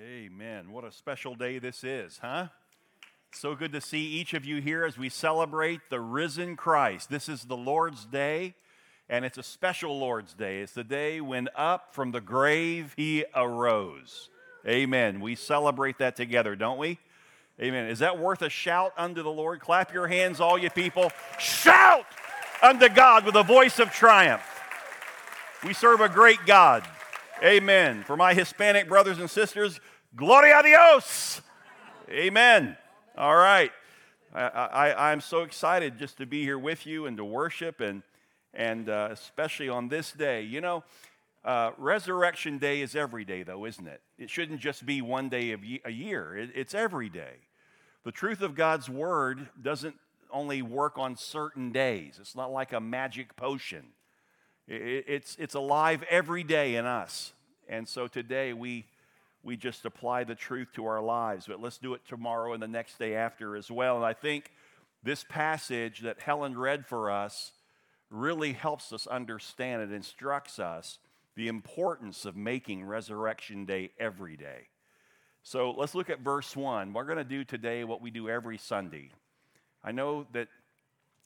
Amen. What a special day this is, huh? So good to see each of you here as we celebrate the risen Christ. This is the Lord's Day, and it's a special Lord's Day. It's the day when up from the grave he arose. Amen. We celebrate that together, don't we? Amen. Is that worth a shout unto the Lord? Clap your hands, all you people. Shout unto God with a voice of triumph. We serve a great God. Amen. For my Hispanic brothers and sisters, Gloria a Dios. Amen. All right. I, am so excited just to be here with you and to worship, and, and uh, especially on this day. You know, uh, Resurrection Day is every day, though, isn't it? It shouldn't just be one day of a year, it, it's every day. The truth of God's Word doesn't only work on certain days, it's not like a magic potion. It's, it's alive every day in us. And so today we, we just apply the truth to our lives. But let's do it tomorrow and the next day after as well. And I think this passage that Helen read for us really helps us understand, it instructs us the importance of making Resurrection Day every day. So let's look at verse 1. We're going to do today what we do every Sunday. I know that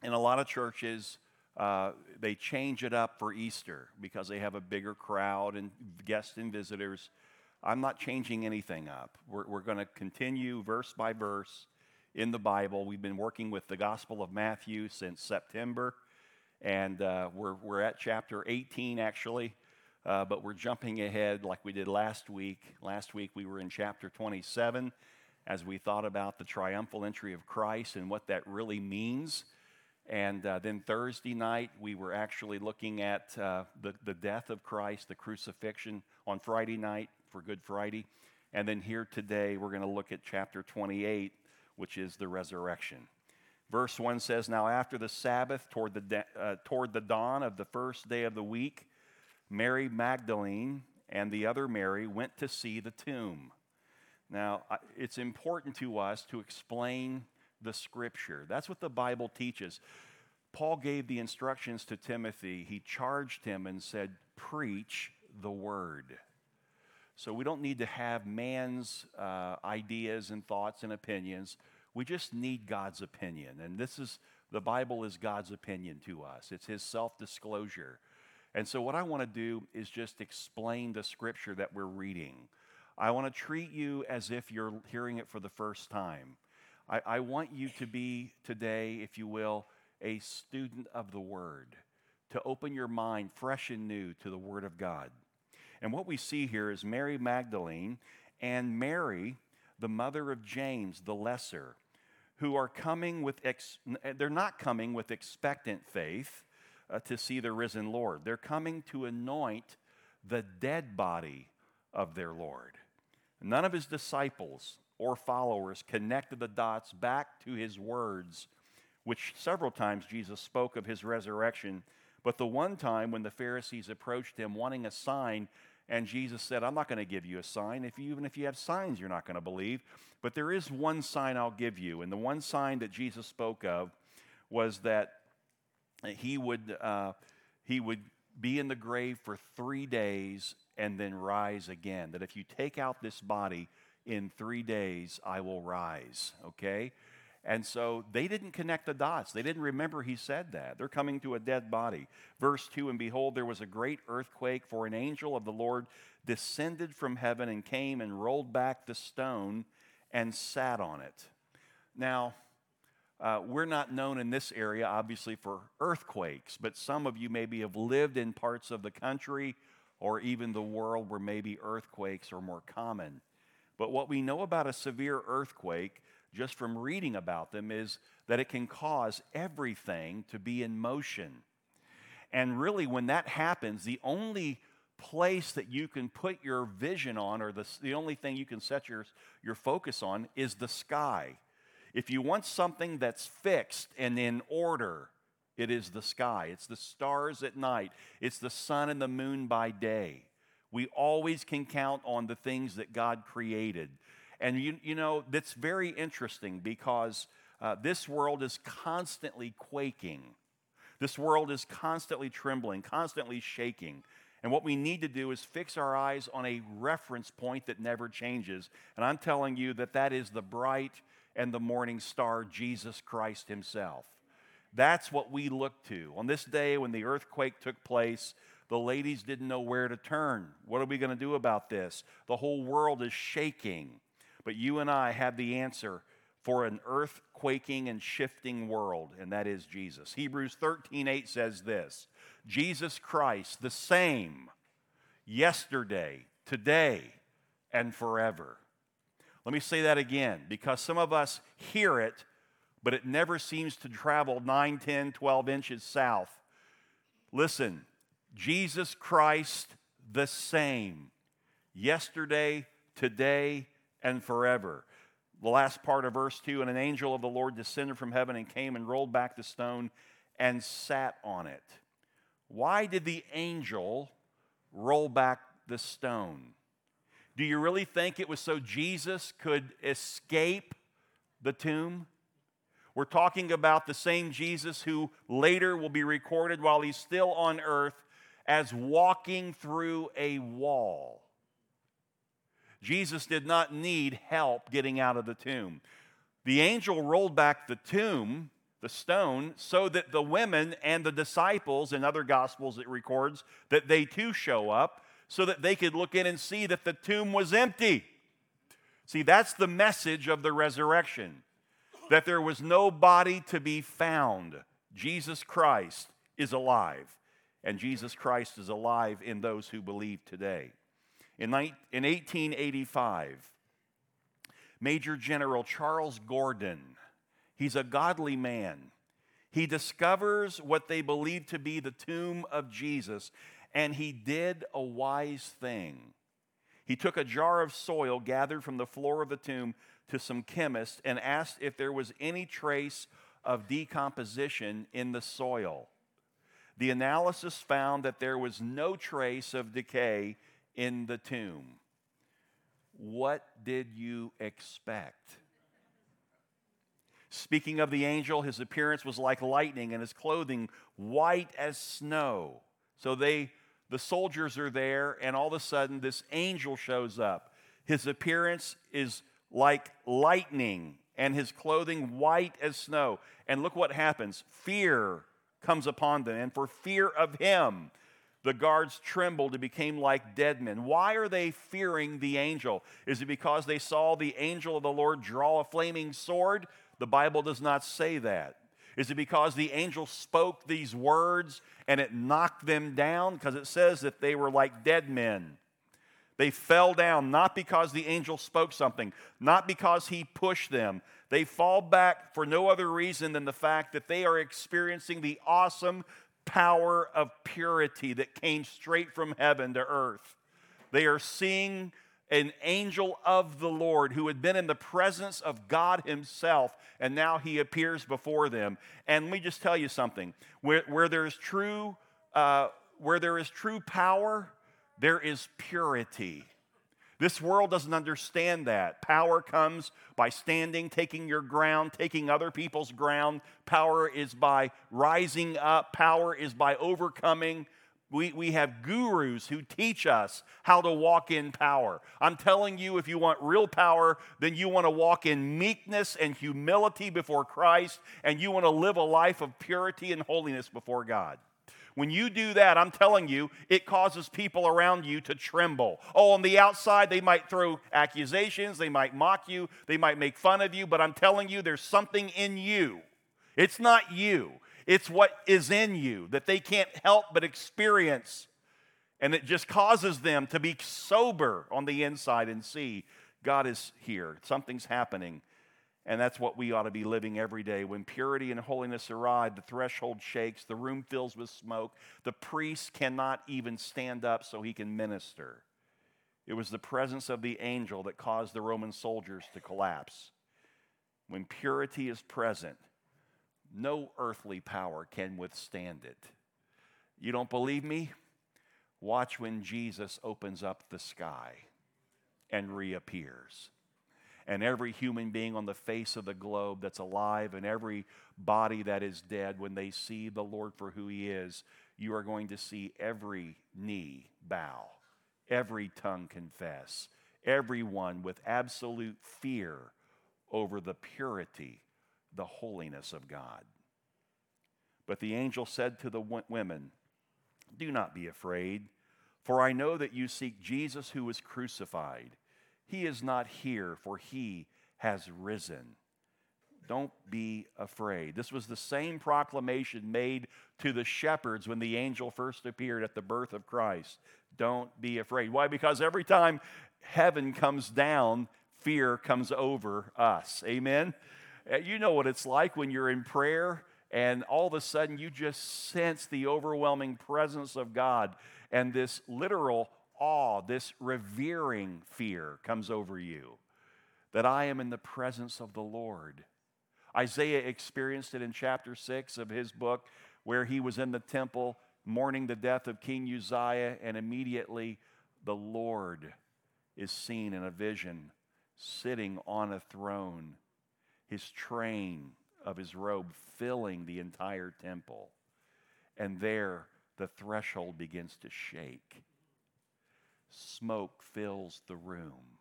in a lot of churches, uh, they change it up for Easter because they have a bigger crowd and guests and visitors. I'm not changing anything up. We're, we're going to continue verse by verse in the Bible. We've been working with the Gospel of Matthew since September, and uh, we're, we're at chapter 18 actually, uh, but we're jumping ahead like we did last week. Last week we were in chapter 27 as we thought about the triumphal entry of Christ and what that really means and uh, then Thursday night, we were actually looking at uh, the, the death of Christ, the crucifixion on Friday night for Good Friday. And then here today, we're going to look at chapter 28, which is the resurrection. Verse 1 says, Now after the Sabbath, toward the, de- uh, toward the dawn of the first day of the week, Mary Magdalene and the other Mary went to see the tomb. Now, it's important to us to explain the scripture. That's what the Bible teaches. Paul gave the instructions to Timothy. He charged him and said, Preach the word. So we don't need to have man's uh, ideas and thoughts and opinions. We just need God's opinion. And this is, the Bible is God's opinion to us, it's his self disclosure. And so, what I want to do is just explain the scripture that we're reading. I want to treat you as if you're hearing it for the first time. I, I want you to be today, if you will, a student of the Word, to open your mind fresh and new to the Word of God. And what we see here is Mary Magdalene and Mary, the mother of James the Lesser, who are coming with, ex- they're not coming with expectant faith uh, to see the risen Lord. They're coming to anoint the dead body of their Lord. None of his disciples or followers connected the dots back to his words, which several times Jesus spoke of his resurrection. But the one time when the Pharisees approached him wanting a sign, and Jesus said, I'm not going to give you a sign. If you, even if you have signs, you're not going to believe. But there is one sign I'll give you. And the one sign that Jesus spoke of was that he would, uh, he would be in the grave for three days and then rise again. That if you take out this body, in three days I will rise, okay? And so they didn't connect the dots. They didn't remember he said that. They're coming to a dead body. Verse 2 And behold, there was a great earthquake, for an angel of the Lord descended from heaven and came and rolled back the stone and sat on it. Now, uh, we're not known in this area, obviously, for earthquakes, but some of you maybe have lived in parts of the country or even the world where maybe earthquakes are more common. But what we know about a severe earthquake, just from reading about them, is that it can cause everything to be in motion. And really, when that happens, the only place that you can put your vision on, or the, the only thing you can set your, your focus on, is the sky. If you want something that's fixed and in order, it is the sky. It's the stars at night, it's the sun and the moon by day. We always can count on the things that God created. And you, you know, that's very interesting because uh, this world is constantly quaking. This world is constantly trembling, constantly shaking. And what we need to do is fix our eyes on a reference point that never changes. And I'm telling you that that is the bright and the morning star, Jesus Christ Himself. That's what we look to. On this day when the earthquake took place, the ladies didn't know where to turn. What are we going to do about this? The whole world is shaking. But you and I have the answer for an earthquaking and shifting world, and that is Jesus. Hebrews 13 8 says this Jesus Christ, the same yesterday, today, and forever. Let me say that again because some of us hear it, but it never seems to travel 9, 10, 12 inches south. Listen, Jesus Christ the same, yesterday, today, and forever. The last part of verse 2 and an angel of the Lord descended from heaven and came and rolled back the stone and sat on it. Why did the angel roll back the stone? Do you really think it was so Jesus could escape the tomb? We're talking about the same Jesus who later will be recorded while he's still on earth as walking through a wall. Jesus did not need help getting out of the tomb. The angel rolled back the tomb, the stone, so that the women and the disciples in other gospels it records that they too show up so that they could look in and see that the tomb was empty. See, that's the message of the resurrection that there was no body to be found. Jesus Christ is alive and Jesus Christ is alive in those who believe today. In, 1885, Major General Charles Gordon, he's a godly man. He discovers what they believe to be the tomb of Jesus, and he did a wise thing. He took a jar of soil gathered from the floor of the tomb to some chemists and asked if there was any trace of decomposition in the soil. The analysis found that there was no trace of decay in the tomb. What did you expect? Speaking of the angel, his appearance was like lightning and his clothing white as snow. So they the soldiers are there and all of a sudden this angel shows up. His appearance is like lightning and his clothing white as snow. And look what happens. Fear comes upon them. And for fear of him, the guards trembled and became like dead men. Why are they fearing the angel? Is it because they saw the angel of the Lord draw a flaming sword? The Bible does not say that. Is it because the angel spoke these words and it knocked them down? Because it says that they were like dead men. They fell down not because the angel spoke something, not because he pushed them, they fall back for no other reason than the fact that they are experiencing the awesome power of purity that came straight from heaven to earth. They are seeing an angel of the Lord who had been in the presence of God Himself, and now He appears before them. And let me just tell you something: where, where there is true, uh, where there is true power, there is purity. This world doesn't understand that. Power comes by standing, taking your ground, taking other people's ground. Power is by rising up, power is by overcoming. We, we have gurus who teach us how to walk in power. I'm telling you, if you want real power, then you want to walk in meekness and humility before Christ, and you want to live a life of purity and holiness before God. When you do that, I'm telling you, it causes people around you to tremble. Oh, on the outside, they might throw accusations, they might mock you, they might make fun of you, but I'm telling you, there's something in you. It's not you, it's what is in you that they can't help but experience. And it just causes them to be sober on the inside and see God is here. Something's happening. And that's what we ought to be living every day. When purity and holiness arrive, the threshold shakes, the room fills with smoke. The priest cannot even stand up so he can minister. It was the presence of the angel that caused the Roman soldiers to collapse. When purity is present, no earthly power can withstand it. You don't believe me? Watch when Jesus opens up the sky and reappears and every human being on the face of the globe that's alive and every body that is dead, when they see the Lord for who he is, you are going to see every knee bow, every tongue confess, everyone with absolute fear over the purity, the holiness of God. But the angel said to the women, Do not be afraid, for I know that you seek Jesus who was crucified. He is not here, for he has risen. Don't be afraid. This was the same proclamation made to the shepherds when the angel first appeared at the birth of Christ. Don't be afraid. Why? Because every time heaven comes down, fear comes over us. Amen? Uh, you know what it's like when you're in prayer and all of a sudden you just sense the overwhelming presence of God and this literal awe, this revering fear comes over you that I am in the presence of the Lord. Isaiah experienced it in chapter 6 of his book, where he was in the temple mourning the death of King Uzziah, and immediately the Lord is seen in a vision sitting on a throne, his train of his robe filling the entire temple. And there, the threshold begins to shake. Smoke fills the room.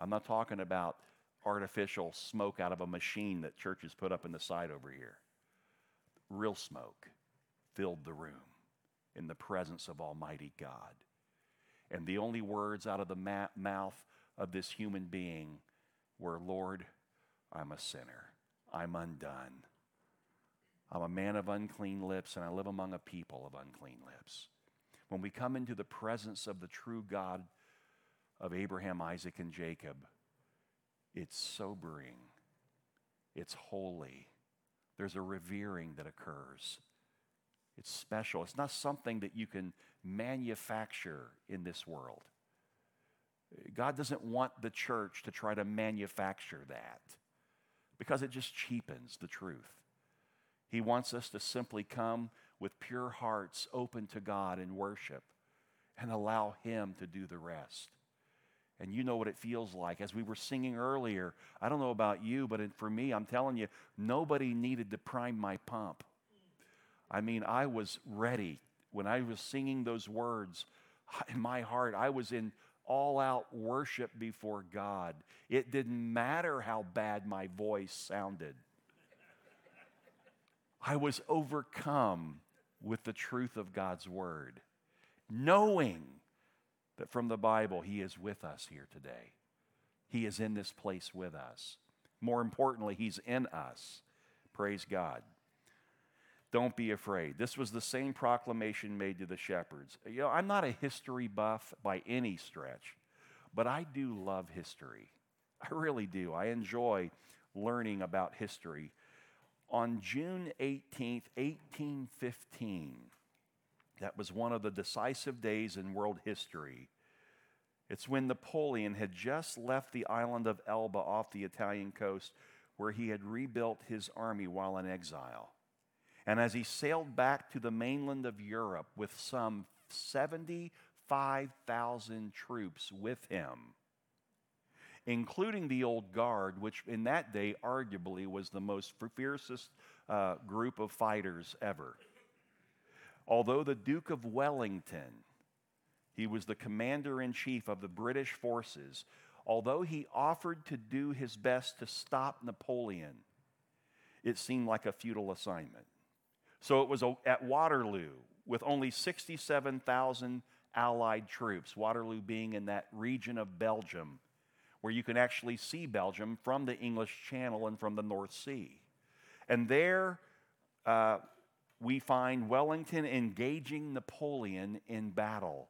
I'm not talking about artificial smoke out of a machine that churches put up in the side over here. Real smoke filled the room in the presence of Almighty God. And the only words out of the ma- mouth of this human being were, Lord, I'm a sinner. I'm undone. I'm a man of unclean lips, and I live among a people of unclean lips. When we come into the presence of the true God of Abraham, Isaac, and Jacob, it's sobering, it's holy. There's a revering that occurs. It's special. It's not something that you can manufacture in this world. God doesn't want the church to try to manufacture that because it just cheapens the truth. He wants us to simply come with pure hearts open to God and worship and allow Him to do the rest. And you know what it feels like. As we were singing earlier, I don't know about you, but for me, I'm telling you, nobody needed to prime my pump. I mean, I was ready. When I was singing those words in my heart, I was in all out worship before God. It didn't matter how bad my voice sounded. I was overcome with the truth of God's word, knowing that from the Bible, He is with us here today. He is in this place with us. More importantly, He's in us. Praise God. Don't be afraid. This was the same proclamation made to the shepherds. You know, I'm not a history buff by any stretch, but I do love history. I really do. I enjoy learning about history. On June 18th, 1815, that was one of the decisive days in world history. It's when Napoleon had just left the island of Elba off the Italian coast, where he had rebuilt his army while in exile. And as he sailed back to the mainland of Europe with some 75,000 troops with him, including the Old Guard, which in that day arguably was the most fiercest uh, group of fighters ever Although the Duke of Wellington, he was the commander in chief of the British forces, although he offered to do his best to stop Napoleon, it seemed like a futile assignment. So it was at Waterloo with only 67,000 Allied troops, Waterloo being in that region of Belgium where you can actually see Belgium from the English Channel and from the North Sea. And there, uh, we find Wellington engaging Napoleon in battle.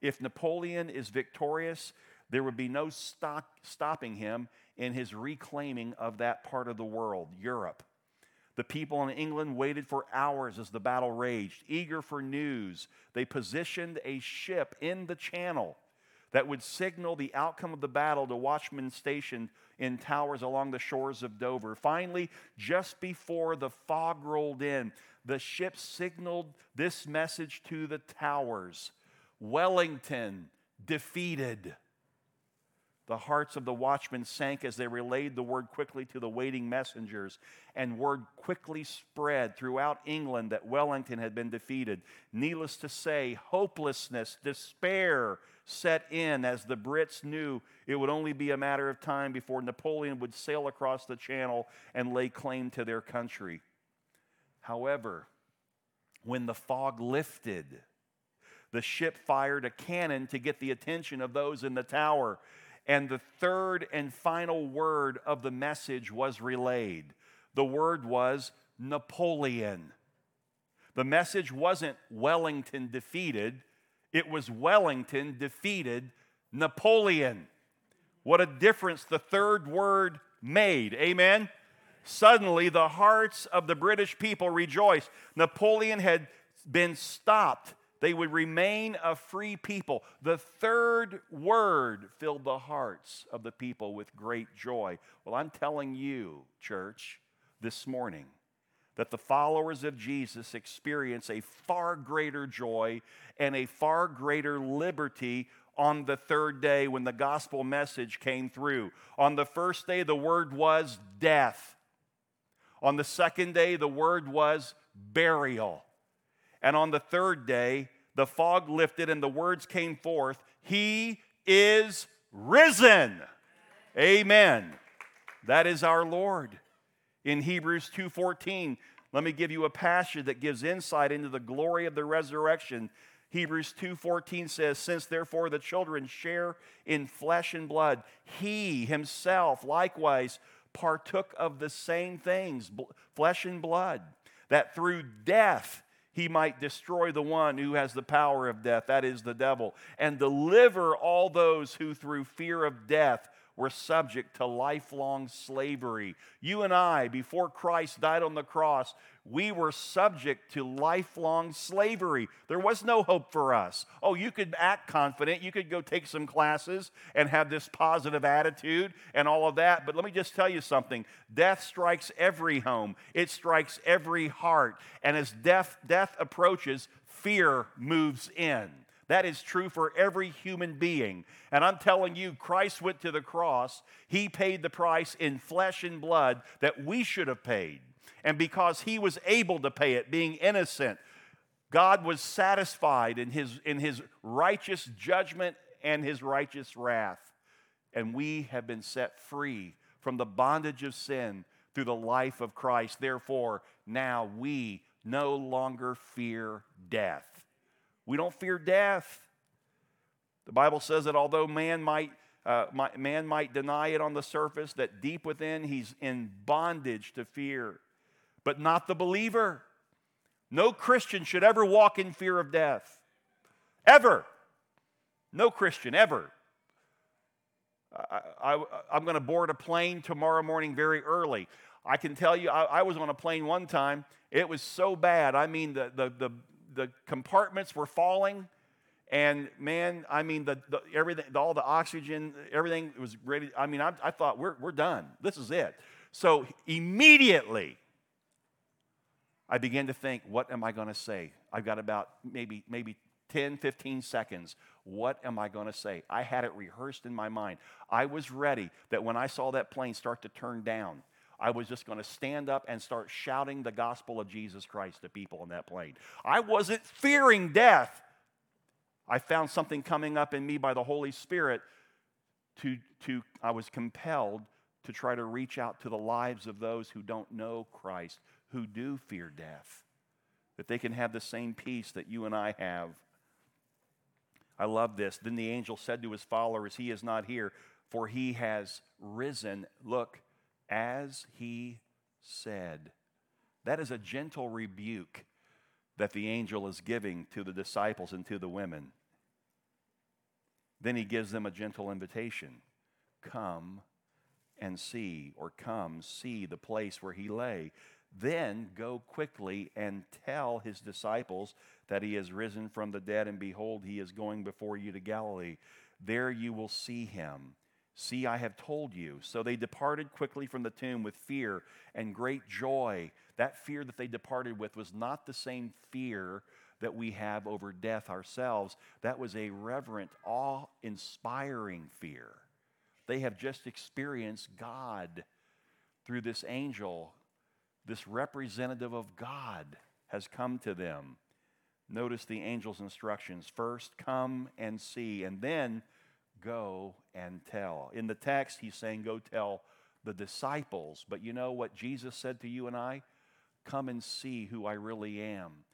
If Napoleon is victorious, there would be no stop, stopping him in his reclaiming of that part of the world, Europe. The people in England waited for hours as the battle raged, eager for news. They positioned a ship in the channel that would signal the outcome of the battle to watchmen stationed in towers along the shores of Dover. Finally, just before the fog rolled in, the ship signaled this message to the towers Wellington defeated. The hearts of the watchmen sank as they relayed the word quickly to the waiting messengers, and word quickly spread throughout England that Wellington had been defeated. Needless to say, hopelessness, despair set in as the Brits knew it would only be a matter of time before Napoleon would sail across the channel and lay claim to their country. However, when the fog lifted, the ship fired a cannon to get the attention of those in the tower. And the third and final word of the message was relayed. The word was Napoleon. The message wasn't Wellington defeated, it was Wellington defeated Napoleon. What a difference the third word made. Amen? Suddenly, the hearts of the British people rejoiced. Napoleon had been stopped they would remain a free people. The third word filled the hearts of the people with great joy. Well, I'm telling you, church, this morning, that the followers of Jesus experience a far greater joy and a far greater liberty on the third day when the gospel message came through. On the first day, the word was death. On the second day, the word was burial. And on the third day, the fog lifted and the words came forth He is risen. Amen. That is our Lord. In Hebrews 2:14, let me give you a passage that gives insight into the glory of the resurrection. Hebrews 2:14 says, "Since therefore the children share in flesh and blood, he himself likewise partook of the same things, flesh and blood, that through death he might destroy the one who has the power of death, that is the devil, and deliver all those who through fear of death were subject to lifelong slavery. You and I, before Christ died on the cross, we were subject to lifelong slavery. There was no hope for us. Oh, you could act confident, you could go take some classes and have this positive attitude and all of that. But let me just tell you something death strikes every home, it strikes every heart. And as death, death approaches, fear moves in. That is true for every human being. And I'm telling you, Christ went to the cross. He paid the price in flesh and blood that we should have paid. And because he was able to pay it, being innocent, God was satisfied in his, in his righteous judgment and his righteous wrath. And we have been set free from the bondage of sin through the life of Christ. Therefore, now we no longer fear death. We don't fear death. The Bible says that although man might, uh, man might deny it on the surface, that deep within he's in bondage to fear, but not the believer. No Christian should ever walk in fear of death. Ever. No Christian, ever. I, am going to board a plane tomorrow morning very early. I can tell you, I, I, was on a plane one time. It was so bad. I mean, the, the, the, the compartments were falling. And man, I mean, the, the everything, all the oxygen, everything was ready. I mean, I, I thought we're, we're done. This is it. So immediately, I began to think, what am I going to say? I've got about maybe, maybe 10, 15 seconds. What am I going to say? I had it rehearsed in my mind. I was ready that when I saw that plane start to turn down, I was just going to stand up and start shouting the gospel of Jesus Christ to people on that plane. I wasn't fearing death. I found something coming up in me by the Holy Spirit to, to I was compelled to try to reach out to the lives of those who don't know Christ, who do fear death, that they can have the same peace that you and I have. I love this. Then the angel said to his followers, He is not here, for he has risen. Look, as he said. That is a gentle rebuke that the angel is giving to the disciples and to the women. Then he gives them a gentle invitation come and see, or come see the place where he lay. Then go quickly and tell his disciples that he has risen from the dead, and behold, he is going before you to Galilee. There you will see him See, I have told you. So they departed quickly from the tomb with fear and great joy. That fear that they departed with was not the same fear that we have over death ourselves. That was a reverent, awe inspiring fear. They have just experienced God through this angel. This representative of God has come to them. Notice the angel's instructions. First, come and see, and then go and tell. In the text, he's saying, go tell the disciples. But you know what Jesus said to you and I? Come and see who I really am.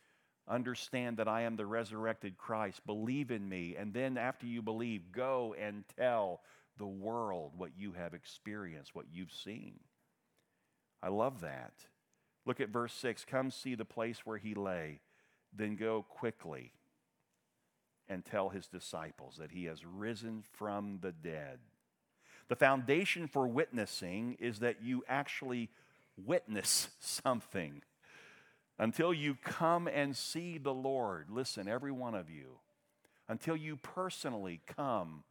Understand that I am the resurrected Christ. Believe in me. And then, after you believe, go and tell the world what you have experienced, what you've seen. I love that. Look at verse 6 Come see the place where he lay, then go quickly and tell his disciples that he has risen from the dead. The foundation for witnessing is that you actually witness something. Until you come and see the Lord, listen, every one of you, until you personally come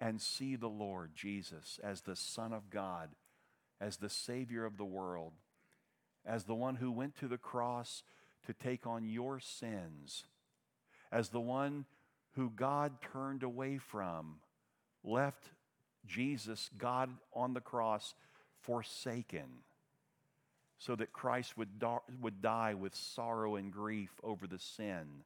and see the Lord Jesus as the Son of God, as the Savior of the world, as the one who went to the cross to take on your sins, as the one who God turned away from, left Jesus, God on the cross, forsaken so that Christ would, would die with sorrow and grief over the sin.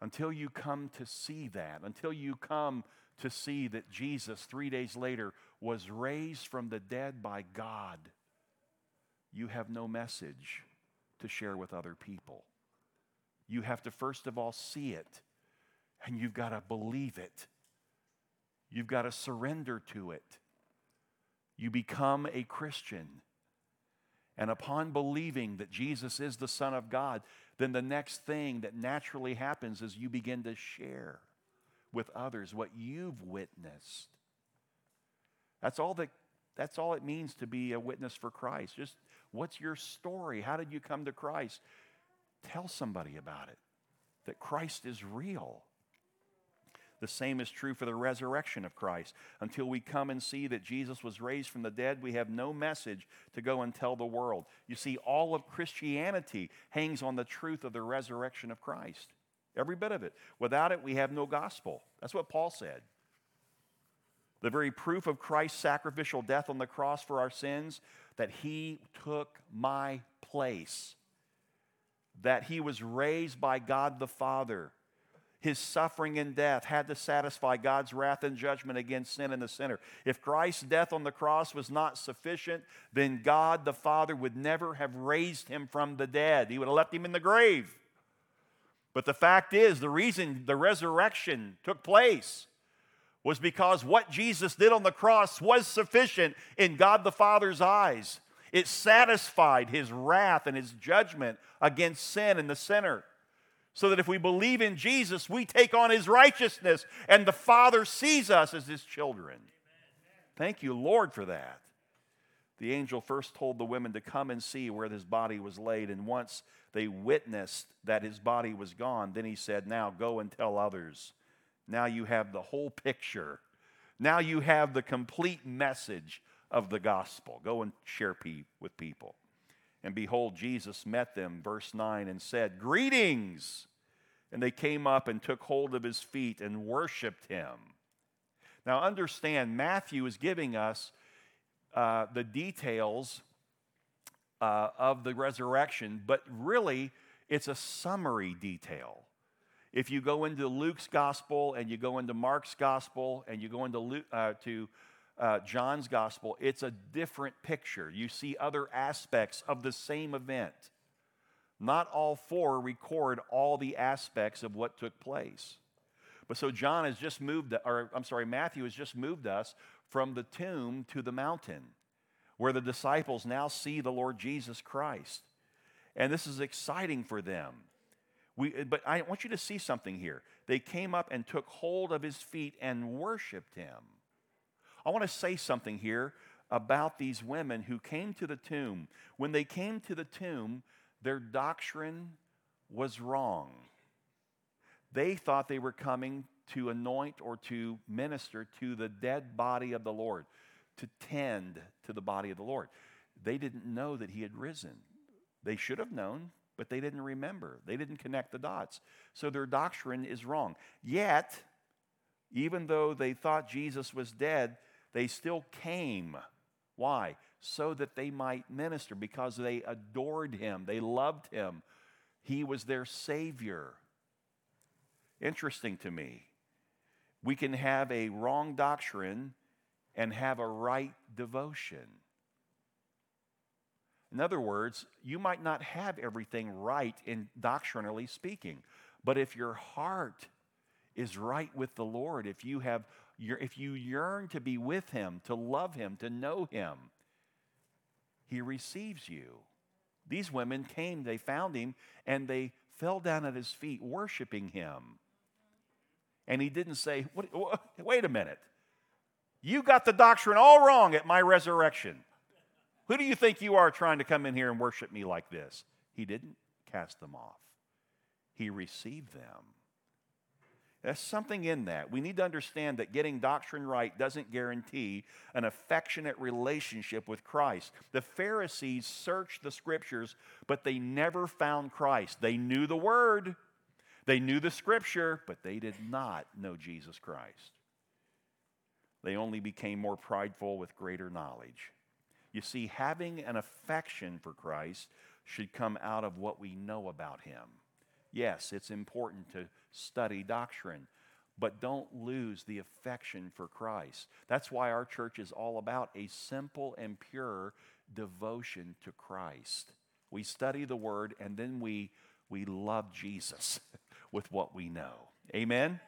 Until you come to see that, until you come to see that Jesus, three days later, was raised from the dead by God, you have no message to share with other people. You have to first of all see it, and you've got to believe it. You've got to surrender to it. You become a Christian. And upon believing that Jesus is the Son of God, then the next thing that naturally happens is you begin to share with others what you've witnessed. That's all that that's all it means to be a witness for Christ. Just what's your story? How did you come to Christ? Tell somebody about it. That Christ is real. The same is true for the resurrection of Christ. Until we come and see that Jesus was raised from the dead, we have no message to go and tell the world. You see, all of Christianity hangs on the truth of the resurrection of Christ. Every bit of it. Without it, we have no gospel. That's what Paul said. The very proof of Christ's sacrificial death on the cross for our sins, that he took my place, that he was raised by God the Father his suffering and death had to satisfy God's wrath and judgment against sin and the sinner. If Christ's death on the cross was not sufficient, then God the Father would never have raised him from the dead. He would have left him in the grave. But the fact is, the reason the resurrection took place was because what Jesus did on the cross was sufficient in God the Father's eyes. It satisfied his wrath and his judgment against sin and the sinner so that if we believe in Jesus, we take on his righteousness and the Father sees us as his children. Thank you, Lord, for that. The angel first told the women to come and see where his body was laid, and once they witnessed that his body was gone, then he said, Now go and tell others. Now you have the whole picture. Now you have the complete message of the gospel. Go and share with people. And behold, Jesus met them, verse 9, and said, Greetings! And they came up and took hold of his feet and worshiped him. Now, understand, Matthew is giving us uh, the details uh, of the resurrection, but really, it's a summary detail. If you go into Luke's gospel and you go into Mark's gospel and you go into Luke, uh, to uh, John's gospel, it's a different picture. You see other aspects of the same event. Not all four record all the aspects of what took place. But so John has just moved, or I'm sorry, Matthew has just moved us from the tomb to the mountain, where the disciples now see the Lord Jesus Christ. And this is exciting for them. We, but I want you to see something here. They came up and took hold of his feet and worshiped him. I want to say something here about these women who came to the tomb. When they came to the tomb, their doctrine was wrong. They thought they were coming to anoint or to minister to the dead body of the Lord, to tend to the body of the Lord. They didn't know that he had risen. They should have known, but they didn't remember. They didn't connect the dots. So their doctrine is wrong. Yet, Even though they thought Jesus was dead, they still came. Why? So that they might minister because they adored him, they loved him. He was their Savior. Interesting to me. We can have a wrong doctrine and have a right devotion. In other words, you might not have everything right in doctrinally speaking, but if your heart is right with the Lord, if you have if you yearn to be with him, to love him, to know him, he receives you. These women came, they found him, and they fell down at his feet, worshiping him. And he didn't say, Wait a minute. You got the doctrine all wrong at my resurrection. Who do you think you are trying to come in here and worship me like this? He didn't cast them off, he received them. There's something in that. We need to understand that getting doctrine right doesn't guarantee an affectionate relationship with Christ. The Pharisees searched the scriptures, but they never found Christ. They knew the word, they knew the scripture, but they did not know Jesus Christ. They only became more prideful with greater knowledge. You see, having an affection for Christ should come out of what we know about him. Yes, it's important to study doctrine, but don't lose the affection for Christ. That's why our church is all about a simple and pure devotion to Christ. We study the word and then we we love Jesus with what we know. Amen.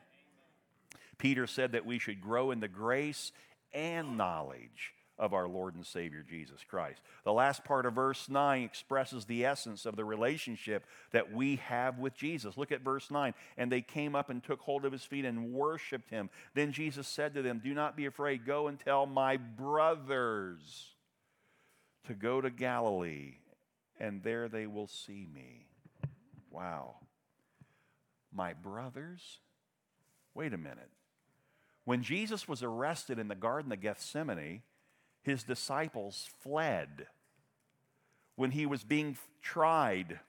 Peter said that we should grow in the grace and knowledge of our Lord and Savior Jesus Christ. The last part of verse 9 expresses the essence of the relationship that we have with Jesus. Look at verse 9. And they came up and took hold of his feet and worshiped him. Then Jesus said to them, Do not be afraid. Go and tell my brothers to go to Galilee, and there they will see me. Wow. My brothers? Wait a minute. When Jesus was arrested in the Garden of Gethsemane, his disciples fled. When he was being tried,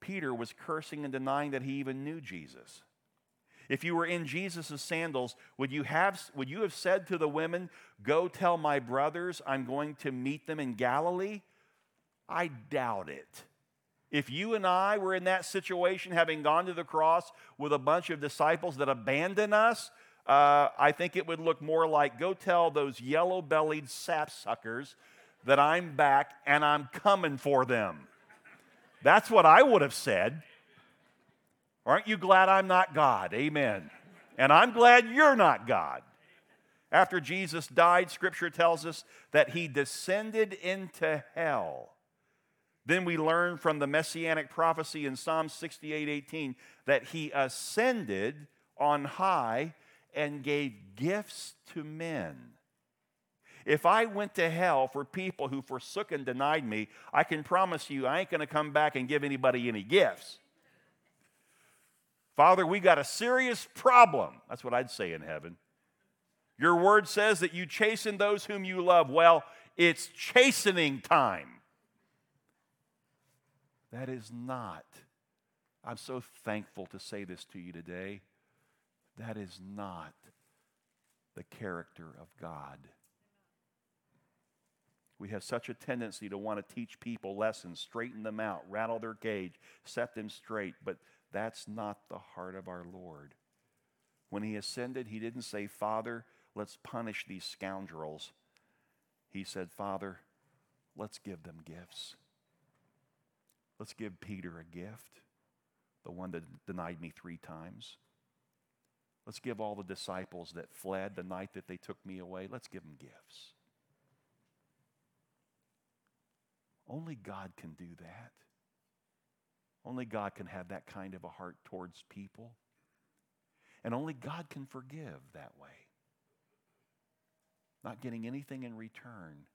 Peter was cursing and denying that he even knew Jesus. If you were in Jesus' sandals, would you, have, would you have said to the women, Go tell my brothers I'm going to meet them in Galilee? I doubt it. If you and I were in that situation, having gone to the cross with a bunch of disciples that abandon us, uh, I think it would look more like go tell those yellow bellied sapsuckers that I'm back and I'm coming for them. That's what I would have said. Aren't you glad I'm not God? Amen. And I'm glad you're not God. After Jesus died, Scripture tells us that he descended into hell. Then we learn from the messianic prophecy in Psalm 68 18 that he ascended on high and gave gifts to men. If I went to hell for people who forsook and denied me, I can promise you I ain't going to come back and give anybody any gifts. Father, we got a serious problem. That's what I'd say in heaven. Your word says that you chasten those whom you love. Well, it's chastening time. That is not. I'm so thankful to say this to you today. That is not the character of God. We have such a tendency to want to teach people lessons, straighten them out, rattle their cage, set them straight, but that's not the heart of our Lord. When he ascended, he didn't say, Father, let's punish these scoundrels. He said, Father, let's give them gifts. Let's give Peter a gift, the one that denied me three times. Let's give all the disciples that fled the night that they took me away, let's give them gifts. Only God can do that. Only God can have that kind of a heart towards people. And only God can forgive that way. Not getting anything in return,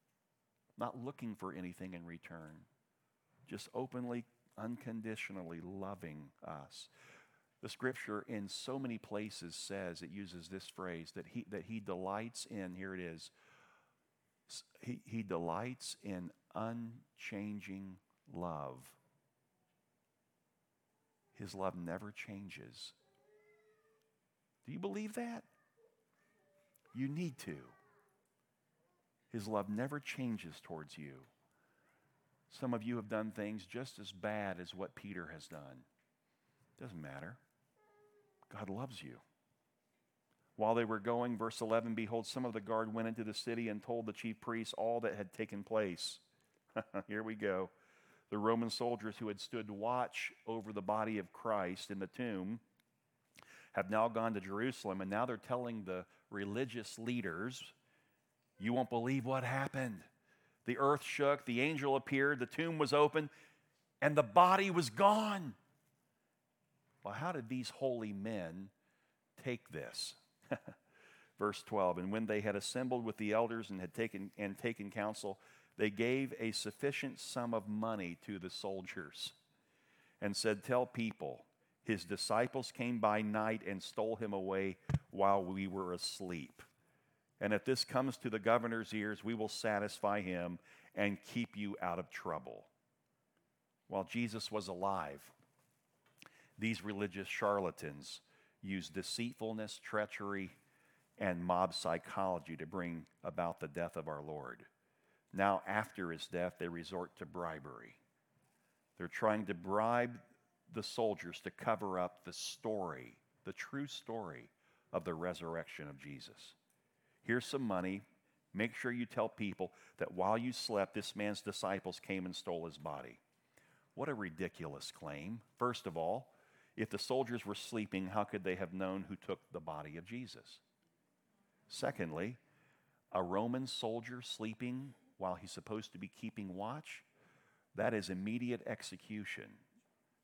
not looking for anything in return, just openly, unconditionally loving us. The scripture in so many places says, it uses this phrase, that he, that he delights in, here it is, he, he delights in unchanging love. His love never changes. Do you believe that? You need to. His love never changes towards you. Some of you have done things just as bad as what Peter has done. Doesn't matter. God loves you. While they were going, verse 11, behold, some of the guard went into the city and told the chief priests all that had taken place. Here we go. The Roman soldiers who had stood watch over the body of Christ in the tomb have now gone to Jerusalem, and now they're telling the religious leaders, You won't believe what happened. The earth shook, the angel appeared, the tomb was open, and the body was gone. Well, how did these holy men take this? Verse 12, and when they had assembled with the elders and had taken and taken counsel, they gave a sufficient sum of money to the soldiers and said, Tell people, his disciples came by night and stole him away while we were asleep. And if this comes to the governor's ears, we will satisfy him and keep you out of trouble. While Jesus was alive, these religious charlatans use deceitfulness, treachery, and mob psychology to bring about the death of our Lord. Now, after his death, they resort to bribery. They're trying to bribe the soldiers to cover up the story, the true story of the resurrection of Jesus. Here's some money. Make sure you tell people that while you slept, this man's disciples came and stole his body. What a ridiculous claim. First of all, if the soldiers were sleeping, how could they have known who took the body of Jesus? Secondly, a Roman soldier sleeping while he's supposed to be keeping watch, that is immediate execution.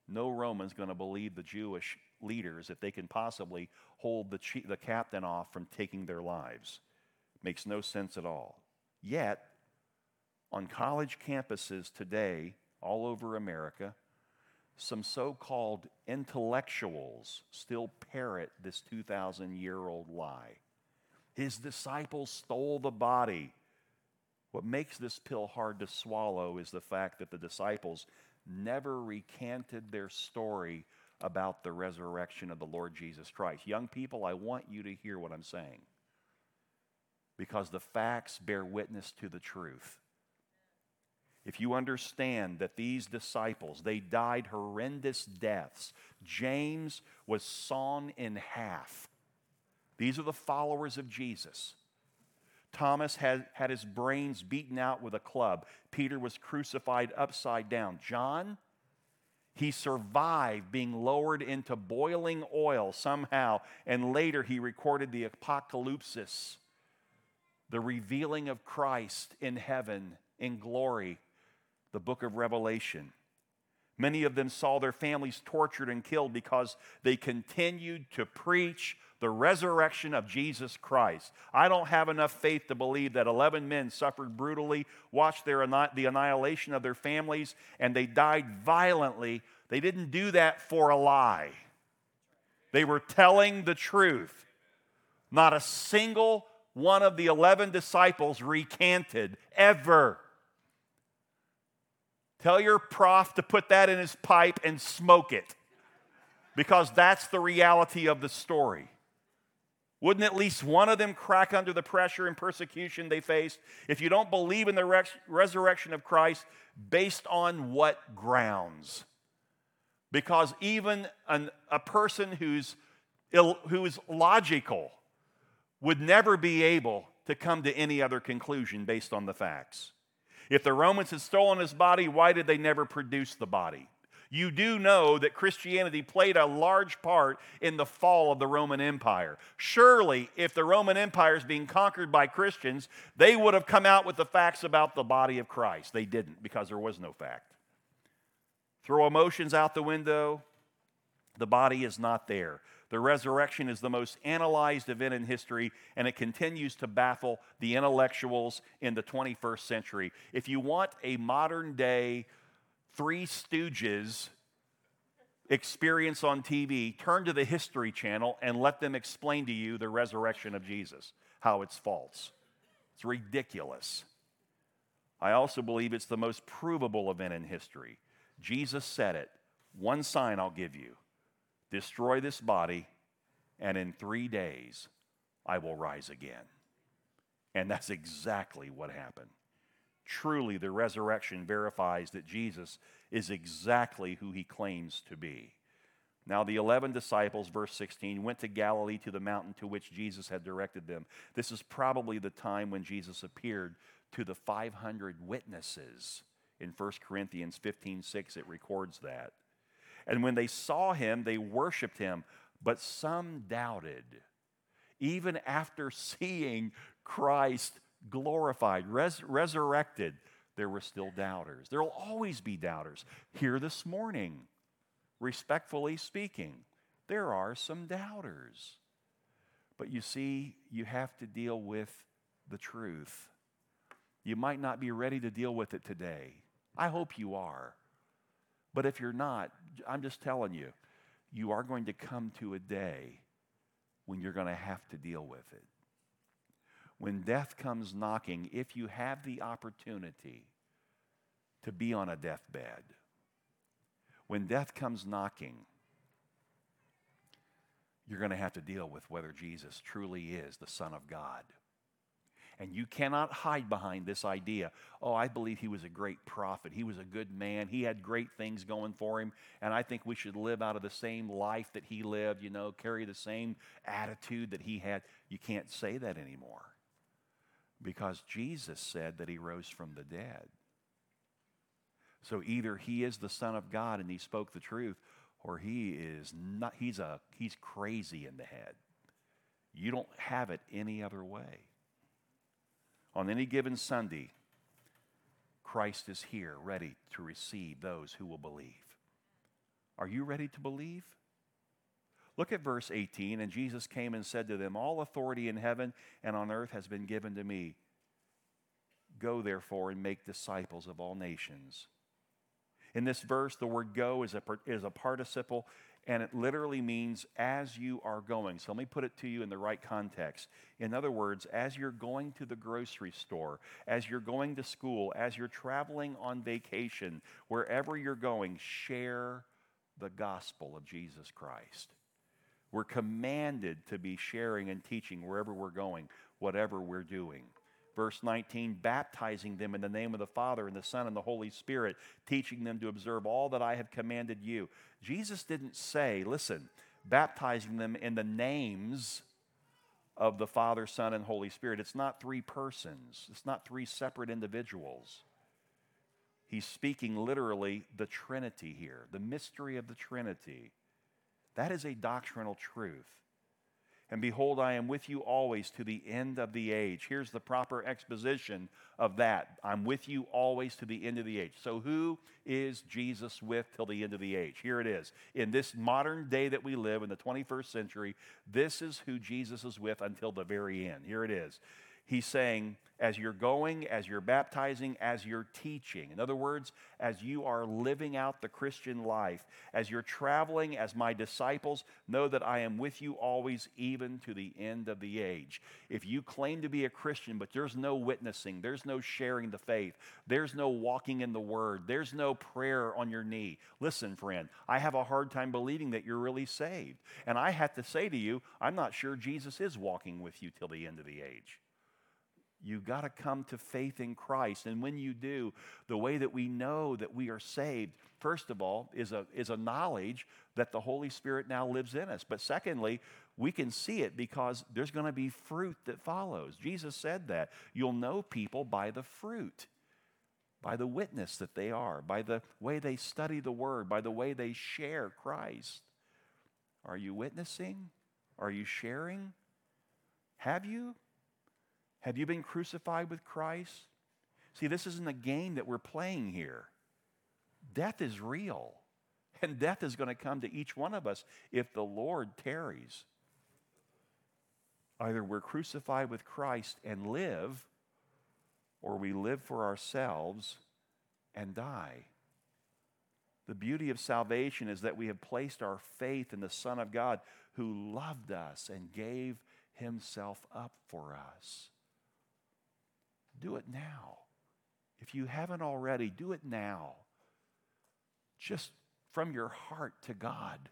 No Roman's going to believe the Jewish leaders if they can possibly hold the, chief, the captain off from taking their lives. Makes no sense at all. Yet, on college campuses today, all over America, some so called intellectuals still parrot this 2,000 year old lie. His disciples stole the body. What makes this pill hard to swallow is the fact that the disciples never recanted their story about the resurrection of the Lord Jesus Christ. Young people, I want you to hear what I'm saying because the facts bear witness to the truth. If you understand that these disciples, they died horrendous deaths. James was sawn in half. These are the followers of Jesus. Thomas had, had his brains beaten out with a club. Peter was crucified upside down. John, he survived being lowered into boiling oil somehow, and later he recorded the apocalypse, the revealing of Christ in heaven in glory, the book of Revelation. Many of them saw their families tortured and killed because they continued to preach the resurrection of Jesus Christ. I don't have enough faith to believe that 11 men suffered brutally, watched their, the annihilation of their families, and they died violently. They didn't do that for a lie, they were telling the truth. Not a single one of the 11 disciples recanted ever. Tell your prof to put that in his pipe and smoke it because that's the reality of the story. Wouldn't at least one of them crack under the pressure and persecution they faced? If you don't believe in the res- resurrection of Christ, based on what grounds? Because even an, a person who's, Ill, who is logical would never be able to come to any other conclusion based on the facts. If the Romans had stolen his body, why did they never produce the body? You do know that Christianity played a large part in the fall of the Roman Empire. Surely, if the Roman Empire is being conquered by Christians, they would have come out with the facts about the body of Christ. They didn't because there was no fact. Throw emotions out the window, the body is not there. The resurrection is the most analyzed event in history, and it continues to baffle the intellectuals in the 21st century. If you want a modern day Three Stooges experience on TV, turn to the History Channel and let them explain to you the resurrection of Jesus, how it's false. It's ridiculous. I also believe it's the most provable event in history. Jesus said it one sign I'll give you destroy this body, and in three days I will rise again. And that's exactly what happened. Truly, the resurrection verifies that Jesus is exactly who he claims to be. Now, the 11 disciples, verse 16, went to Galilee to the mountain to which Jesus had directed them. This is probably the time when Jesus appeared to the 500 witnesses. In 1 Corinthians 15 6, it records that. And when they saw him, they worshiped him, but some doubted. Even after seeing Christ glorified, res- resurrected, there were still doubters. There will always be doubters. Here this morning, respectfully speaking, there are some doubters. But you see, you have to deal with the truth. You might not be ready to deal with it today. I hope you are. But if you're not, I'm just telling you, you are going to come to a day when you're going to have to deal with it. When death comes knocking, if you have the opportunity to be on a deathbed, when death comes knocking, you're going to have to deal with whether Jesus truly is the Son of God. And you cannot hide behind this idea. Oh, I believe he was a great prophet. He was a good man. He had great things going for him. And I think we should live out of the same life that he lived, you know, carry the same attitude that he had. You can't say that anymore because Jesus said that he rose from the dead. So either he is the Son of God and he spoke the truth, or he is not, he's, a, he's crazy in the head. You don't have it any other way. On any given Sunday, Christ is here ready to receive those who will believe. Are you ready to believe? Look at verse 18. And Jesus came and said to them, All authority in heaven and on earth has been given to me. Go therefore and make disciples of all nations. In this verse, the word go is a, is a participle and it literally means as you are going. So let me put it to you in the right context. In other words, as you're going to the grocery store, as you're going to school, as you're traveling on vacation, wherever you're going, share the gospel of Jesus Christ. We're commanded to be sharing and teaching wherever we're going, whatever we're doing. Verse 19, baptizing them in the name of the Father and the Son and the Holy Spirit, teaching them to observe all that I have commanded you. Jesus didn't say, listen, baptizing them in the names of the Father, Son, and Holy Spirit. It's not three persons, it's not three separate individuals. He's speaking literally the Trinity here, the mystery of the Trinity. That is a doctrinal truth. And behold, I am with you always to the end of the age. Here's the proper exposition of that. I'm with you always to the end of the age. So, who is Jesus with till the end of the age? Here it is. In this modern day that we live in the 21st century, this is who Jesus is with until the very end. Here it is. He's saying, as you're going, as you're baptizing, as you're teaching. In other words, as you are living out the Christian life, as you're traveling as my disciples, know that I am with you always, even to the end of the age. If you claim to be a Christian, but there's no witnessing, there's no sharing the faith, there's no walking in the Word, there's no prayer on your knee, listen, friend, I have a hard time believing that you're really saved. And I have to say to you, I'm not sure Jesus is walking with you till the end of the age. You got to come to faith in Christ. And when you do, the way that we know that we are saved, first of all, is a, is a knowledge that the Holy Spirit now lives in us. But secondly, we can see it because there's going to be fruit that follows. Jesus said that. You'll know people by the fruit, by the witness that they are, by the way they study the Word, by the way they share Christ. Are you witnessing? Are you sharing? Have you? Have you been crucified with Christ? See, this isn't a game that we're playing here. Death is real, and death is going to come to each one of us if the Lord tarries. Either we're crucified with Christ and live, or we live for ourselves and die. The beauty of salvation is that we have placed our faith in the Son of God who loved us and gave himself up for us. Do it now. If you haven't already, do it now. Just from your heart to God.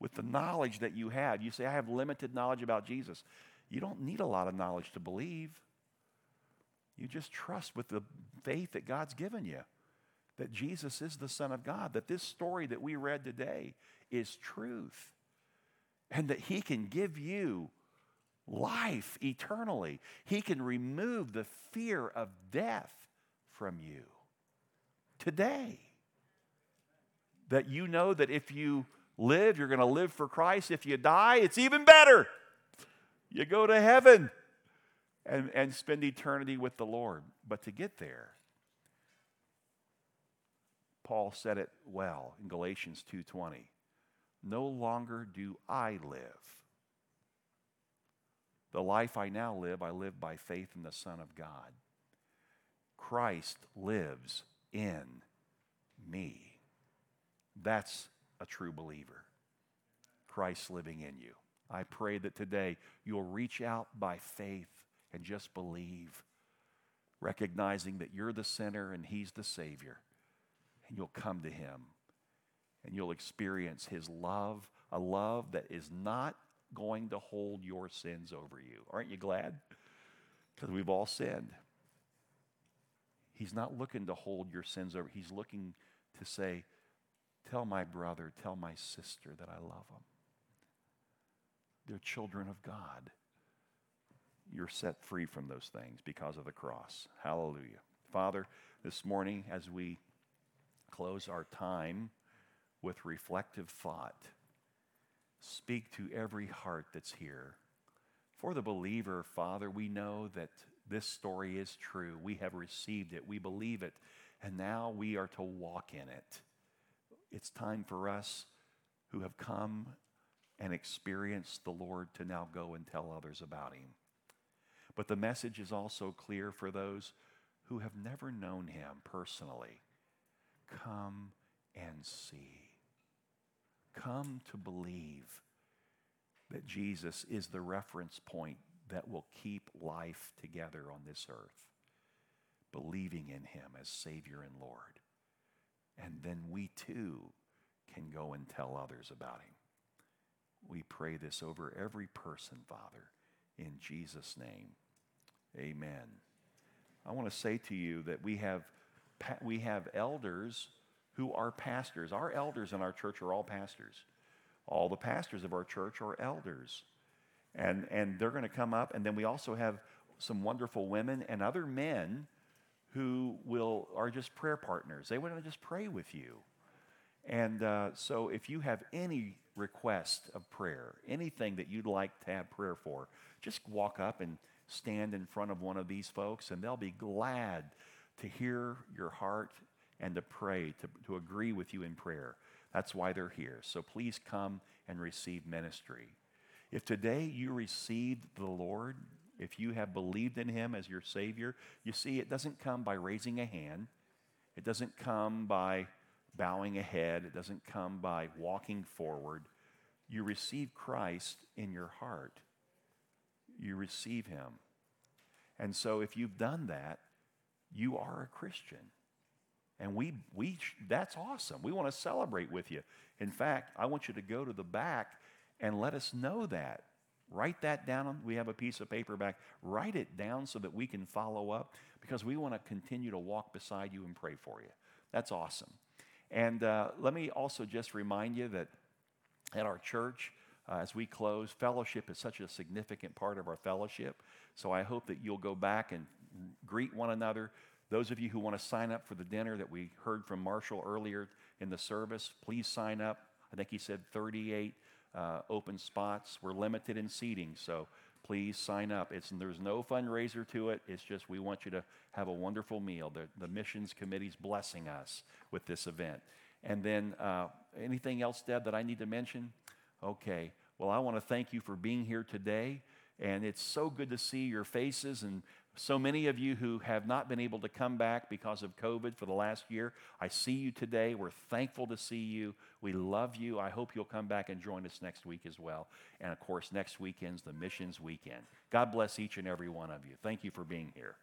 with the knowledge that you have. You say, I have limited knowledge about Jesus. You don't need a lot of knowledge to believe. You just trust with the faith that God's given you that Jesus is the Son of God, that this story that we read today is truth, and that He can give you life eternally. He can remove the fear of death from you today. That you know that if you live, you're going to live for Christ. If you die, it's even better. You go to heaven and, and spend eternity with the Lord. But to get there, Paul said it well in Galatians 2:20. No longer do I live. The life I now live, I live by faith in the Son of God. Christ lives in me. That's a true believer. Christ living in you. I pray that today you'll reach out by faith and just believe, recognizing that you're the sinner and He's the Savior and you'll come to Him and you'll experience His love, a love that is not going to hold your sins over you. Aren't you glad? Because we've all sinned. He's not looking to hold your sins over. He's looking to say, Tell my brother, tell my sister that I love them. They're children of God. You're set free from those things because of the cross. Hallelujah. Father, this morning as we close our time with reflective thought. Speak to every heart that's here. For the believer, Father, we know that this story is true. We have received it, we believe it, and now we are to walk in it. It's time for us who have come and experienced the Lord to now go and tell others about Him. But the message is also clear for those who have never known Him personally. Come and see. Come to believe that Jesus is the reference point that will keep life together on this earth. Believing in Him as Savior and Lord. And then we too can go and tell others about Him. We pray this over every person, Father, in Jesus' name. Amen. I want to say to you that we have we have elders who are pastors. Our elders in our church are all pastors. All the pastors of our church are elders. And, and they're going to come up. And then we also have some wonderful women and other men who will are just prayer partners. They want to just pray with you. And uh, so if you have any request of prayer, anything that you'd like to have prayer for, just walk up and stand in front of one of these folks, and they'll be glad to hear your heart and to pray, to, to agree with you in prayer. That's why they're here. So please come and receive ministry. If today you received the Lord, if you have believed in Him as your Savior, you see, it doesn't come by raising a hand, it doesn't come by bowing a head, it doesn't come by walking forward. You receive Christ in your heart, you receive Him. And so if you've done that, you are a Christian. And we, we, that's awesome. We want to celebrate with you. In fact, I want you to go to the back and let us know that. Write that down. We have a piece of paper back. Write it down so that we can follow up because we want to continue to walk beside you and pray for you. That's awesome. And uh, let me also just remind you that at our church, uh, as we close, fellowship is such a significant part of our fellowship. So I hope that you'll go back and greet one another. Those of you who want to sign up for the dinner that we heard from Marshall earlier in the service, please sign up. I think he said 38 uh, open spots. We're limited in seating, so please sign up. It's, there's no fundraiser to it. It's just we want you to have a wonderful meal. The, the missions committee's blessing us with this event. And then uh, anything else, Deb, that I need to mention? Okay. Well, I want to thank you for being here today. And it's so good to see your faces and so many of you who have not been able to come back because of COVID for the last year, I see you today. We're thankful to see you. We love you. I hope you'll come back and join us next week as well. And of course, next weekend's the missions weekend. God bless each and every one of you. Thank you for being here.